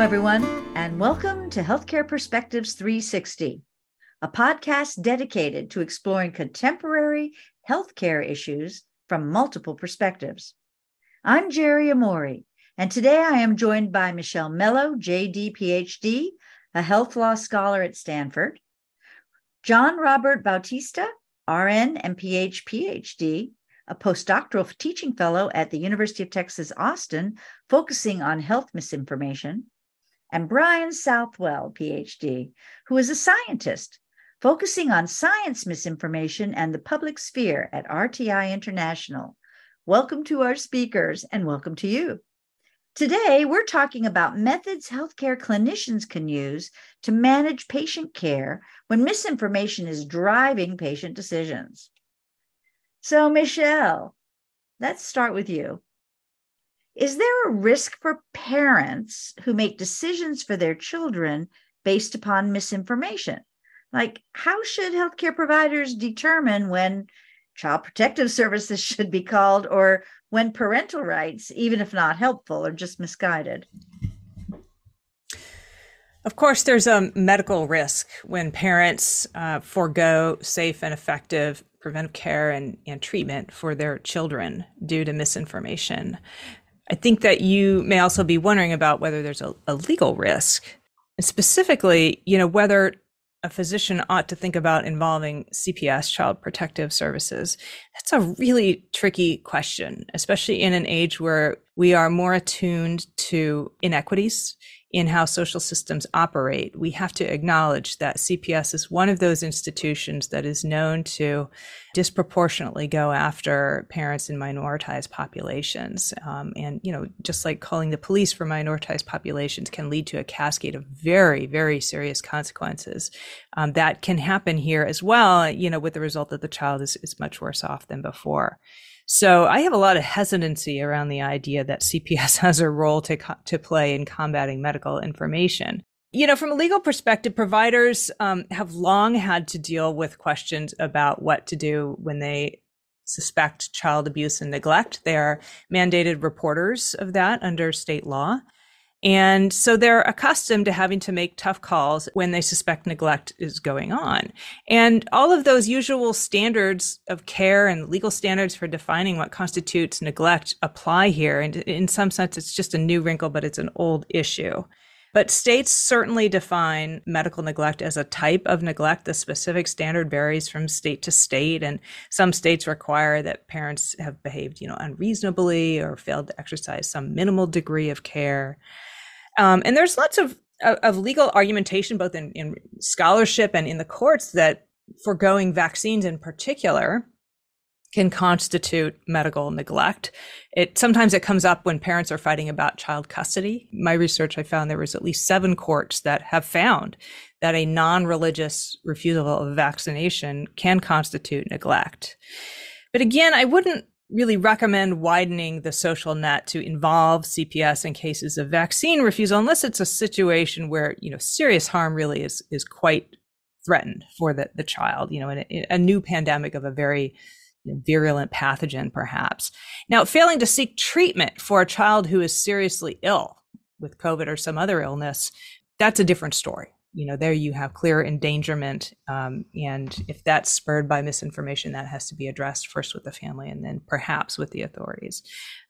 everyone, and welcome to Healthcare Perspectives 360, a podcast dedicated to exploring contemporary healthcare issues from multiple perspectives. I'm Geri Amori, and today I am joined by Michelle Mello, JD PhD, a health law scholar at Stanford, John Robert Bautista, RN and PH PhD, a postdoctoral teaching fellow at the University of Texas Austin, focusing on health misinformation, and Brian Southwell, PhD, who is a scientist focusing on science misinformation and the public sphere at RTI International. Welcome to our speakers and welcome to you. Today, we're talking about methods healthcare clinicians can use to manage patient care when misinformation is driving patient decisions. So, Michelle, let's start with you. Is there a risk for parents who make decisions for their children based upon misinformation? Like, how should healthcare providers determine when child protective services should be called or when parental rights, even if not helpful, are just misguided? Of course, there's a medical risk when parents uh, forego safe and effective preventive care and, and treatment for their children due to misinformation. I think that you may also be wondering about whether there's a, a legal risk, and specifically, you know, whether a physician ought to think about involving CPS, Child Protective Services? That's a really tricky question, especially in an age where we are more attuned to inequities in how social systems operate, we have to acknowledge that CPS is one of those institutions that is known to disproportionately go after parents in minoritized populations. Um, and, you know, just like calling the police for minoritized populations can lead to a cascade of very, very serious consequences. Um, that can happen here as well, you know, with the result that the child is, is much worse off than before. So I have a lot of hesitancy around the idea that CPS has a role to, co- to play in combating medical information. You know, from a legal perspective, providers um, have long had to deal with questions about what to do when they suspect child abuse and neglect. They are mandated reporters of that under state law. And so they're accustomed to having to make tough calls when they suspect neglect is going on. And all of those usual standards of care and legal standards for defining what constitutes neglect apply here. And in some sense, it's just a new wrinkle, but it's an old issue. But states certainly define medical neglect as a type of neglect. The specific standard varies from state to state, and some states require that parents have behaved, you know, unreasonably or failed to exercise some minimal degree of care. Um, and there's lots of, of legal argumentation, both in, in scholarship and in the courts, that foregoing vaccines in particular can constitute medical neglect. It sometimes it comes up when parents are fighting about child custody. My research I found there was at least 7 courts that have found that a non-religious refusal of vaccination can constitute neglect. But again, I wouldn't really recommend widening the social net to involve CPS in cases of vaccine refusal, unless it's a situation where you know serious harm really is is quite threatened for the, the child. You know, in a, a new pandemic of a very virulent pathogen, perhaps. Now, failing to seek treatment for a child who is seriously ill with COVID or some other illness, that's a different story you know there you have clear endangerment um, and if that's spurred by misinformation that has to be addressed first with the family and then perhaps with the authorities.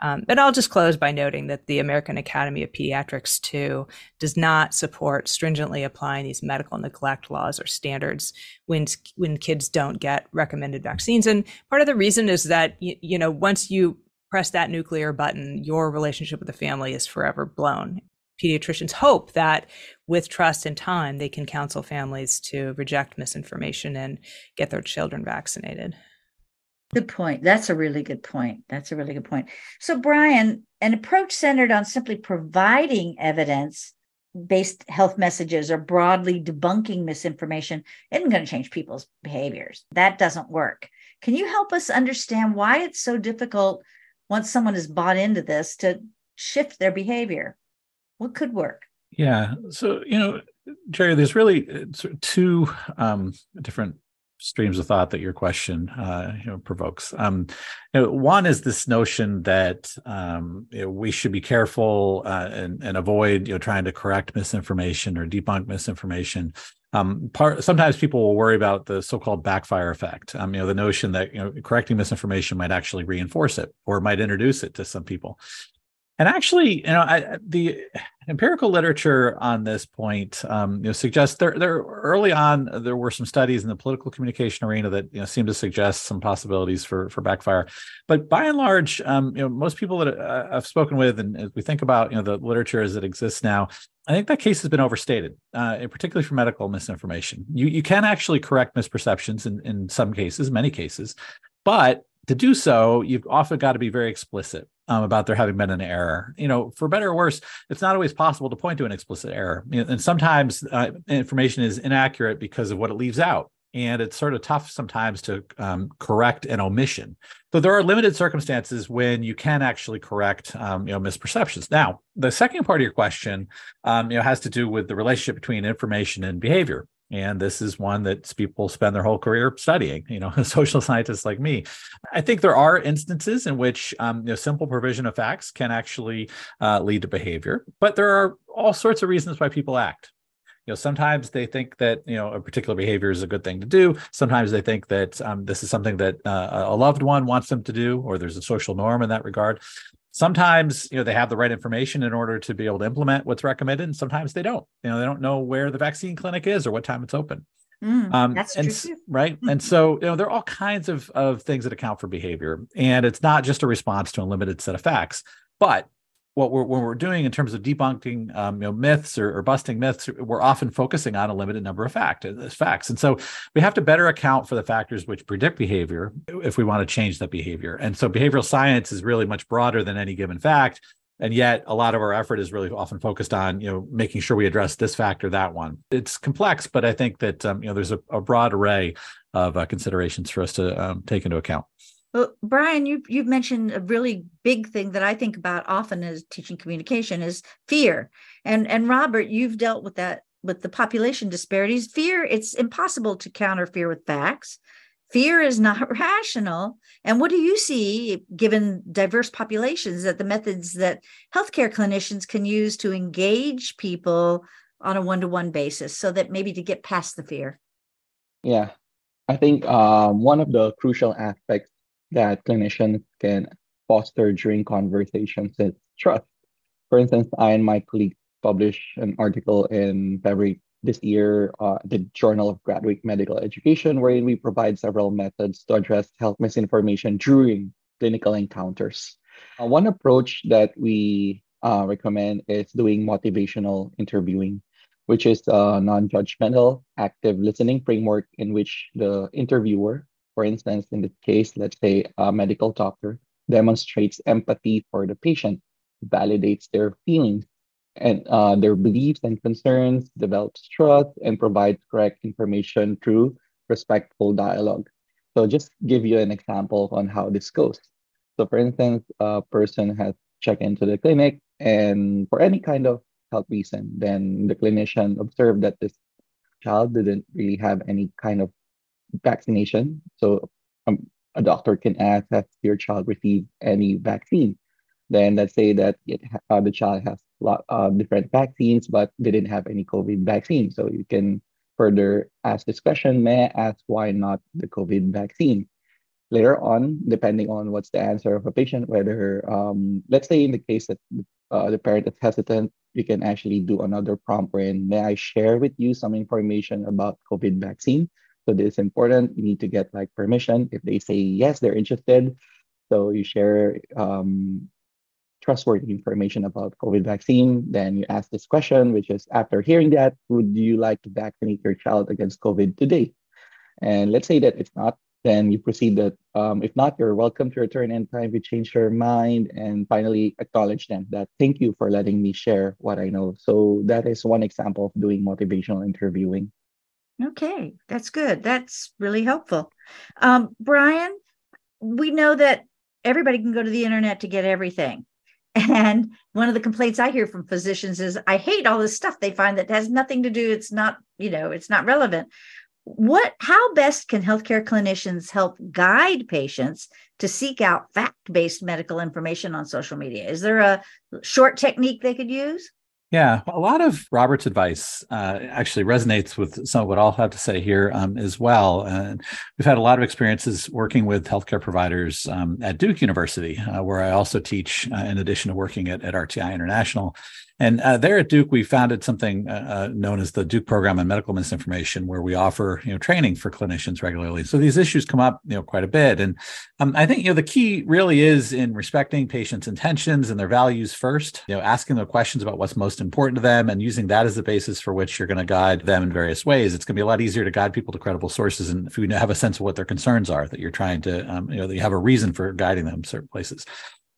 Um, but i'll just close by noting that the american academy of pediatrics too does not support stringently applying these medical neglect laws or standards when when kids don't get recommended vaccines. And part of the reason is that you, you know once you press that nuclear button your relationship with the family is forever blown pediatricians hope that with trust and time, they can counsel families to reject misinformation and get their children vaccinated. Good point. That's a really good point. That's a really good point. So, Brian, an approach centered on simply providing evidence based health messages or broadly debunking misinformation isn't going to change people's behaviors. That doesn't work. Can you help us understand why it's so difficult once someone is bought into this to shift their behavior? What could work? Yeah. So, you know, Geri, there's really uh, two um, different streams of thought that your question uh, you know, provokes. Um, you know, one is this notion that um, you know, we should be careful uh, and, and avoid you know trying to correct misinformation or debunk misinformation. Um, part sometimes people will worry about the so-called backfire effect. Um, you know, the notion that you know correcting misinformation might actually reinforce it or might introduce it to some people. And actually, you know, I, the empirical literature on this point, um, you know, suggests there, there early on there were some studies in the political communication arena that you know seem to suggest some possibilities for for backfire. But by and large, um, you know, most people that uh, I've spoken with, and as we think about you know the literature as it exists now, I think that case has been overstated, uh, particularly for medical misinformation. You you can actually correct misperceptions in in some cases, many cases, but to do so, you've often got to be very explicit um, about there having been an error. You know, for better or worse, it's not always possible to point to an explicit error. And sometimes uh, information is inaccurate because of what it leaves out. And it's sort of tough sometimes to um, correct an omission. So there are limited circumstances when you can actually correct, um, you know, misperceptions. Now, the second part of your question, um, you know, has to do with the relationship between information and behavior and this is one that people spend their whole career studying you know social scientists like me. I think there are instances in which um, you know, simple provision of facts can actually uh, lead to behavior but there are all sorts of reasons why people act. You know sometimes they think that you know a particular behavior is a good thing to do. Sometimes they think that um, this is something that uh, a loved one wants them to do or there's a social norm in that regard sometimes you know they have the right information in order to be able to implement what's recommended and sometimes they don't. You know they don't know where the vaccine clinic is or what time it's open. Mm, um, that's and, true right? And so you know there are all kinds of of things that account for behavior and it's not just a response to a limited set of facts but what we're, we're doing in terms of debunking um, you know, myths or, or, busting myths, we're often focusing on a limited number of fact, uh, facts. And so we have to better account for the factors which predict behavior if we want to change that behavior. And so behavioral science is really much broader than any given fact. And yet a lot of our effort is really often focused on, you know, making sure we address this factor, that one. It's complex, but I think that, um, you know, there's a, a broad array of uh, considerations for us to um, take into account. Well, Brian, you you've mentioned a really big thing that I think about often as teaching communication is fear. And and Robert, you've dealt with that with the population disparities. Fear, it's impossible to counter fear with facts. Fear is not rational. And what do you see, given diverse populations, that the methods that healthcare clinicians can use to engage people on a one to one basis so that maybe to get past the fear? Yeah, I think um, one of the crucial aspects that clinicians can foster during conversations is trust. For instance, I and my colleague published an article in February this year, uh, the Journal of Graduate Medical Education, wherein we provide several methods to address health misinformation during clinical encounters. Uh, one approach that we uh, recommend is doing motivational interviewing, which is a non judgmental, active listening framework in which the interviewer for instance, in this case, let's say a medical doctor demonstrates empathy for the patient, validates their feelings and uh, their beliefs and concerns, develops trust, and provides correct information through respectful dialogue. So, just give you an example on how this goes. So, for instance, a person has checked into the clinic, and for any kind of health reason, then the clinician observed that this child didn't really have any kind of vaccination. So um, a doctor can ask, has your child received any vaccine? Then let's say that it, uh, the child has lot, uh, different vaccines, but didn't have any COVID vaccine. So you can further ask this question, may I ask why not the COVID vaccine? Later on, depending on what's the answer of a patient, whether, um, let's say in the case that uh, the parent is hesitant, you can actually do another prompt wherein may I share with you some information about COVID vaccine? So this is important. You need to get like permission. If they say yes, they're interested. So you share um, trustworthy information about COVID vaccine. Then you ask this question, which is after hearing that, would you like to vaccinate your child against COVID today? And let's say that it's not, then you proceed that um, if not, you're welcome to return anytime you change your mind and finally acknowledge them that thank you for letting me share what I know. So that is one example of doing motivational interviewing. Okay, that's good. That's really helpful. Um, Brian, we know that everybody can go to the internet to get everything. And one of the complaints I hear from physicians is I hate all this stuff they find that has nothing to do, it's not, you know, it's not relevant. what how best can healthcare clinicians help guide patients to seek out fact-based medical information on social media is there a short technique they could use yeah, a lot of Robert's advice uh, actually resonates with some of what I'll have to say here um, as well. And we've had a lot of experiences working with healthcare providers um, at Duke University, uh, where I also teach, uh, in addition to working at, at RTI International. And uh, there at Duke, we founded something uh, uh, known as the Duke Program on Medical Misinformation, where we offer you know training for clinicians regularly. So these issues come up you know quite a bit, and um, I think you know the key really is in respecting patients' intentions and their values first. You know, asking them questions about what's most important to them, and using that as the basis for which you're going to guide them in various ways. It's going to be a lot easier to guide people to credible sources, and if you have a sense of what their concerns are, that you're trying to um, you know that you have a reason for guiding them certain places.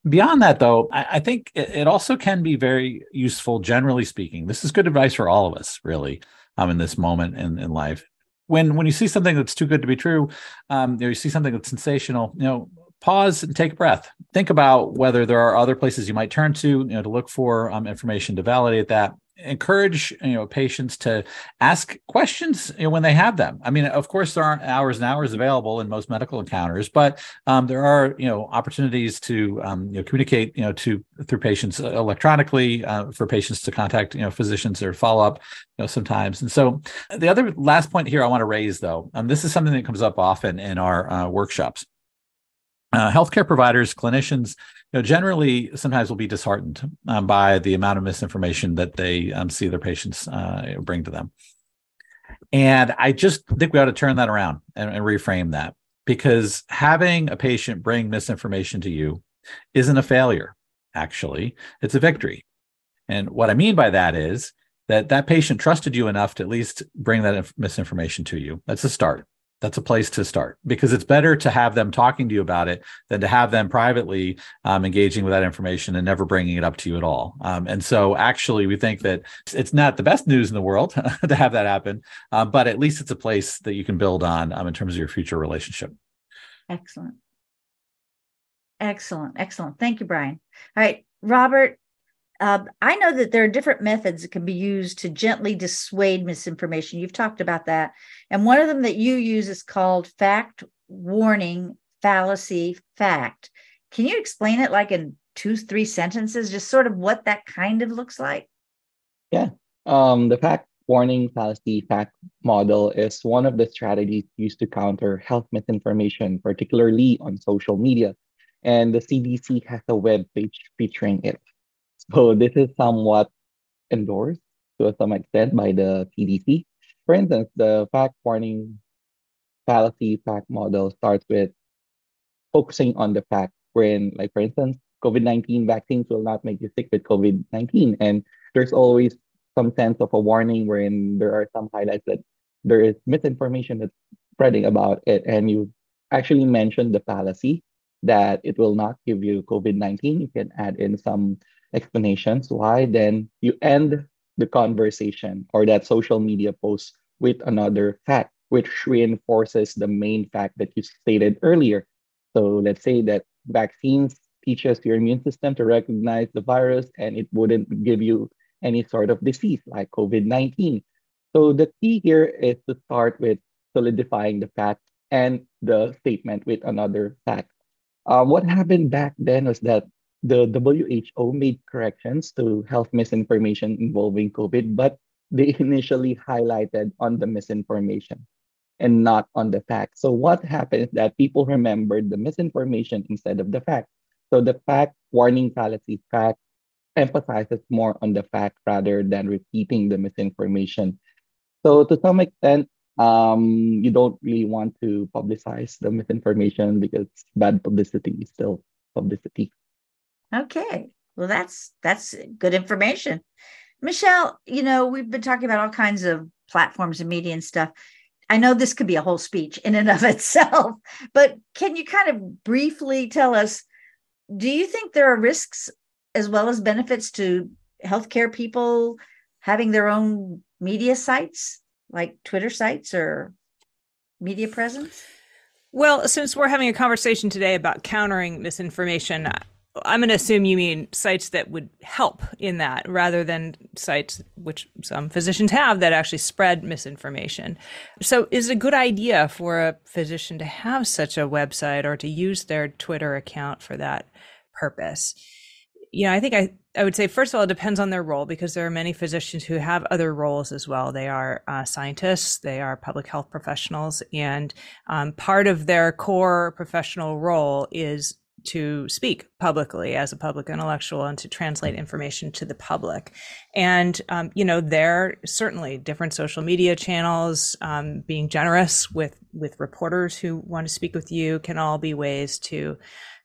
Beyond that, though, I, I think it, also can be very useful, generally speaking. This is good advice for all of us, really, um, in this moment in, in life. When when you see something that's too good to be true, um, you see something that's sensational, you know, pause and take a breath. Think about whether there are other places you might turn to, you know, to look for um, information to validate that. Encourage you know patients to ask questions you know, when they have them. I mean of course there aren't hours and hours available in most medical encounters but um, there are you know opportunities to um, you know communicate you know to through patients electronically uh, for patients to contact you know physicians or follow up you know sometimes. And so the other last point here i want to raise though um, this is something that comes up often in our uh, workshops uh, healthcare providers clinicians you know, generally sometimes will be disheartened um, by the amount of misinformation that they um, see their patients uh, bring to them. And I just think we ought to turn that around and, and reframe that because having a patient bring misinformation to you isn't a failure, actually, it's a victory. And what I mean by that is that that patient trusted you enough to at least bring that misinformation to you. That's a start that's a place to start because it's better to have them talking to you about it than to have them privately um, engaging with that information and never bringing it up to you at all. Um, and so, actually, we think that it's not the best news in the world to have that happen, uh, but at least it's a place that you can build on um, in terms of your future relationship. Excellent. Excellent. Excellent. Thank you, Brian. All right, Robert, uh, I know that there are different methods that can be used to gently dissuade misinformation. You've talked about that. And one of them that you use is called fact warning fallacy fact. Can you explain it like in two, three sentences, just sort of what that kind of looks like? Yeah. Um, the fact warning fallacy fact model is one of the strategies used to counter health misinformation, particularly on social media. And the CDC has a web page featuring it. So this is somewhat endorsed to some extent by the CDC. For instance, the fact warning fallacy fact model starts with focusing on the fact when, like for instance, COVID-19 vaccines will not make you sick with COVID-19. And there's always some sense of a warning wherein there are some highlights that there is misinformation that's spreading about it. And you actually mentioned the fallacy that it will not give you COVID-19. You can add in some explanations why, then you end the conversation or that social media post with another fact, which reinforces the main fact that you stated earlier. So let's say that vaccines teaches your immune system to recognize the virus and it wouldn't give you any sort of disease like COVID-19. So the key here is to start with solidifying the fact and the statement with another fact. Um, what happened back then was that the WHO made corrections to health misinformation involving COVID, but they initially highlighted on the misinformation and not on the fact. So what happened is that people remembered the misinformation instead of the fact. So the fact warning fallacy fact emphasizes more on the fact rather than repeating the misinformation. So to some extent, um, you don't really want to publicize the misinformation because bad publicity is still publicity. Okay. Well, that's that's good information. Michelle, you know, we've been talking about all kinds of platforms and media and stuff. I know this could be a whole speech in and of itself, but can you kind of briefly tell us do you think there are risks as well as benefits to healthcare people having their own media sites like Twitter sites or media presence? Well, since we're having a conversation today about countering misinformation, I'm going to assume you mean sites that would help in that rather than sites which some physicians have that actually spread misinformation. So, is it a good idea for a physician to have such a website or to use their Twitter account for that purpose? You know, I think I, I would say, first of all, it depends on their role because there are many physicians who have other roles as well. They are uh, scientists, they are public health professionals, and um, part of their core professional role is to speak publicly as a public intellectual and to translate information to the public. And, um, you know, there certainly different social media channels, um, being generous with, with reporters who want to speak with you can all be ways to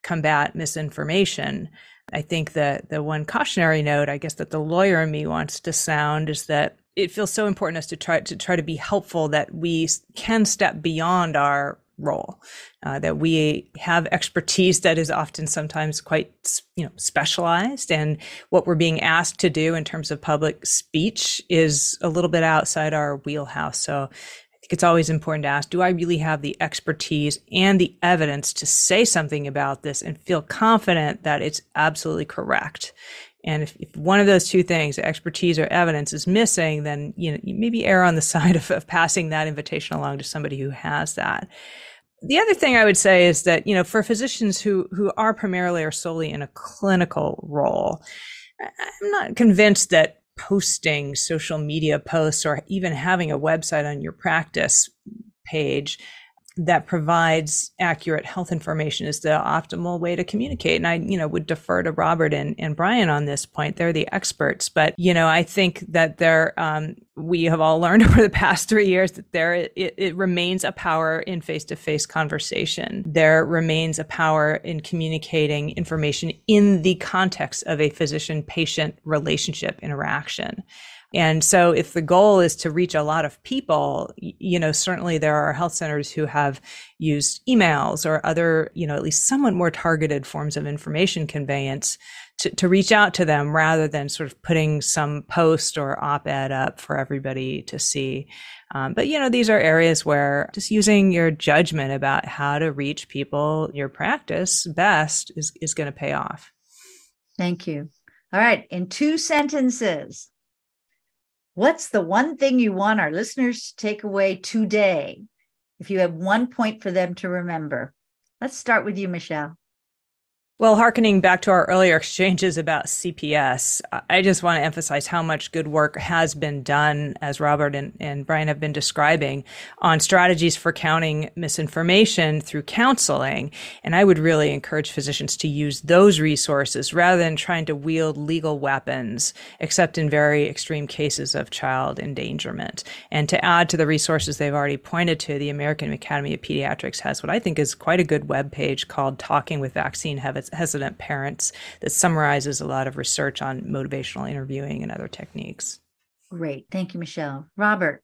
combat misinformation. I think that the one cautionary note, I guess that the lawyer in me wants to sound is that it feels so important us to try to try to be helpful that we can step beyond our role uh, that we have expertise that is often sometimes quite you know specialized. And what we're being asked to do in terms of public speech is a little bit outside our wheelhouse. So i think it's always important to ask do i really have the expertise and the evidence to say something about this and feel confident that it's absolutely correct and if, if, one of those two things, expertise or evidence, is missing, then you know you maybe err on the side of, of passing that invitation along to somebody who has that. The other thing I would say is that you know for physicians who who are primarily or solely in a clinical role, I'm not convinced that posting social media posts or even having a website on your practice page that provides accurate health information is the optimal way to communicate. And I, you know, would defer to Robert and, and Brian on this point. They're the experts. But, you know, I think that there, um, we have all learned over the past three years that there, it, it remains a power in face to face conversation. There remains a power in communicating information in the context of a physician patient relationship interaction. And so if the goal is to reach a lot of people, you know, certainly there are health centers who have used emails or other, you know, at least somewhat more targeted forms of information conveyance to, to reach out to them rather than sort of putting some post or op-ed up for everybody to see. Um, but you know, these are areas where just using your judgment about how to reach people, your practice best is, is going to pay off. Thank you. All right. In two sentences, What's the one thing you want our listeners to take away today? If you have one point for them to remember, let's start with you, Michelle. Well, harkening back to our earlier exchanges about CPS, I just want to emphasize how much good work has been done, as Robert and, and Brian have been describing, on strategies for counting misinformation through counseling. And I would really encourage physicians to use those resources rather than trying to wield legal weapons, except in very extreme cases of child endangerment. And to add to the resources they've already pointed to, the American Academy of Pediatrics has what I think is quite a good web page called Talking with Vaccine Habits hesitant parents that summarizes a lot of research on motivational interviewing and other techniques. Great. Thank you, Michelle. Robert.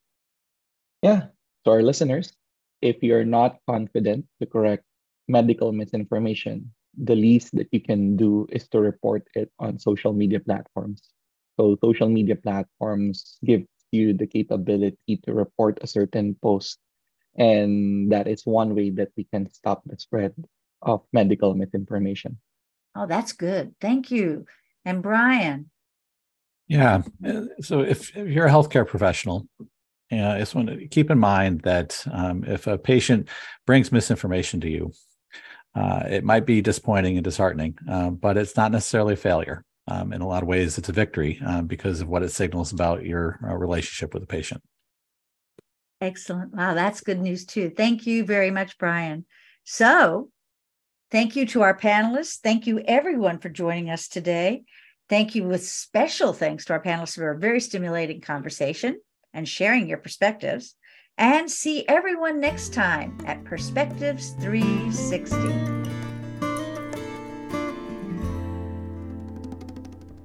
Yeah. To our listeners, if you're not confident to correct medical misinformation, the least that you can do is to report it on social media platforms. So, social media platforms give you the capability to report a certain post. And that is one way that we can stop the spread of medical misinformation. Oh, that's good. Thank you. And Brian. Yeah. So if, if you're a healthcare professional, yeah, I just want to keep in mind that um, if a patient brings misinformation to you, uh, it might be disappointing and disheartening, uh, but it's not necessarily a failure. Um, in a lot of ways, it's a victory uh, because of what it signals about your uh, relationship with the patient. Excellent. Wow, that's good news too. Thank you very much, Brian. So, Thank you to our panelists. Thank you, everyone, for joining us today. Thank you with special thanks to our panelists for a very stimulating conversation and sharing your perspectives. And see everyone next time at Perspectives 360.